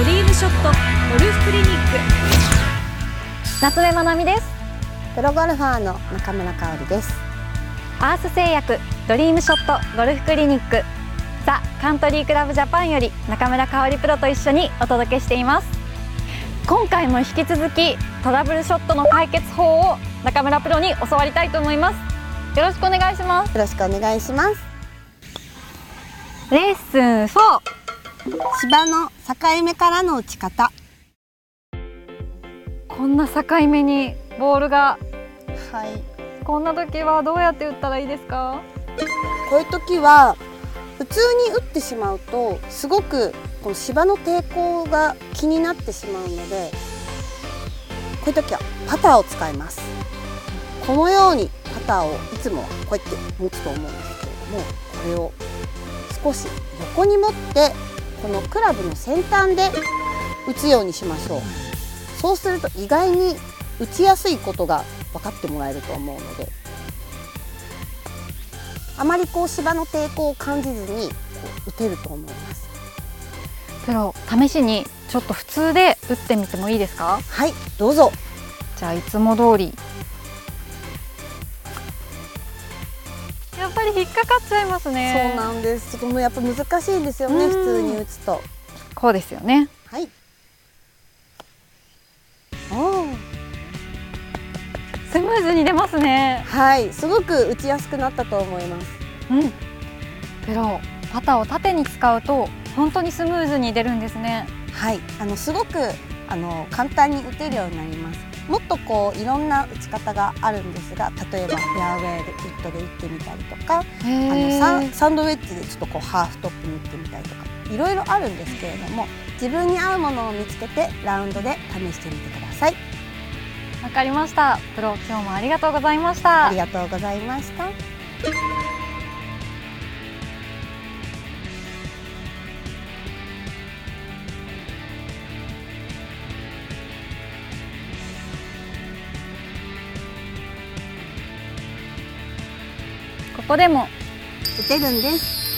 ドリームショットゴルフクリニック。夏目まなみです。プロゴルファーの中村香織です。アース製薬ドリームショットゴルフクリニック。ザ・カントリークラブジャパンより中村香織プロと一緒にお届けしています。今回も引き続きトラブルショットの解決法を中村プロに教わりたいと思います。よろしくお願いします。よろしくお願いします。レッスン4芝の境目からの打ち方。こんな境目にボールが。はい。こんな時はどうやって打ったらいいですか？こういう時は普通に打ってしまうとすごくこの芝の抵抗が気になってしまうのでこういう時はパターを使います。このようにパターをいつもはこうやって持つと思うんですけれどもこれを少し横に持ってこのクラブの先端で打つようにしましょう。そうすると意外に打ちやすいことが分かってもらえると思うので。あまりこう芝の抵抗を感じずにこう打てると思います。プロ試しにちょっと普通で打ってみてもいいですか？はいどうぞ。じゃあいつも通りっぱり引っかかっちゃいますね。そうなんです。そこもやっぱ難しいですよねうん。普通に打つと。こうですよね。はい。おー。スムーズに出ますね。はい。すごく打ちやすくなったと思います。うん。プロパターを縦に使うと本当にスムーズに出るんですね。はい。あのすごくあの簡単に打てるようになりますもっとこういろんな打ち方があるんですが例えばフェアウェイでウッドで打ってみたりとかあのサンサンドウェッジでちょっとこうハーフトップに打ってみたりとかいろいろあるんですけれども自分に合うものを見つけてラウンドで試してみてください。わかりました。プロ今日もありがとうございました。ありがとうございましたこでも。打てるんです。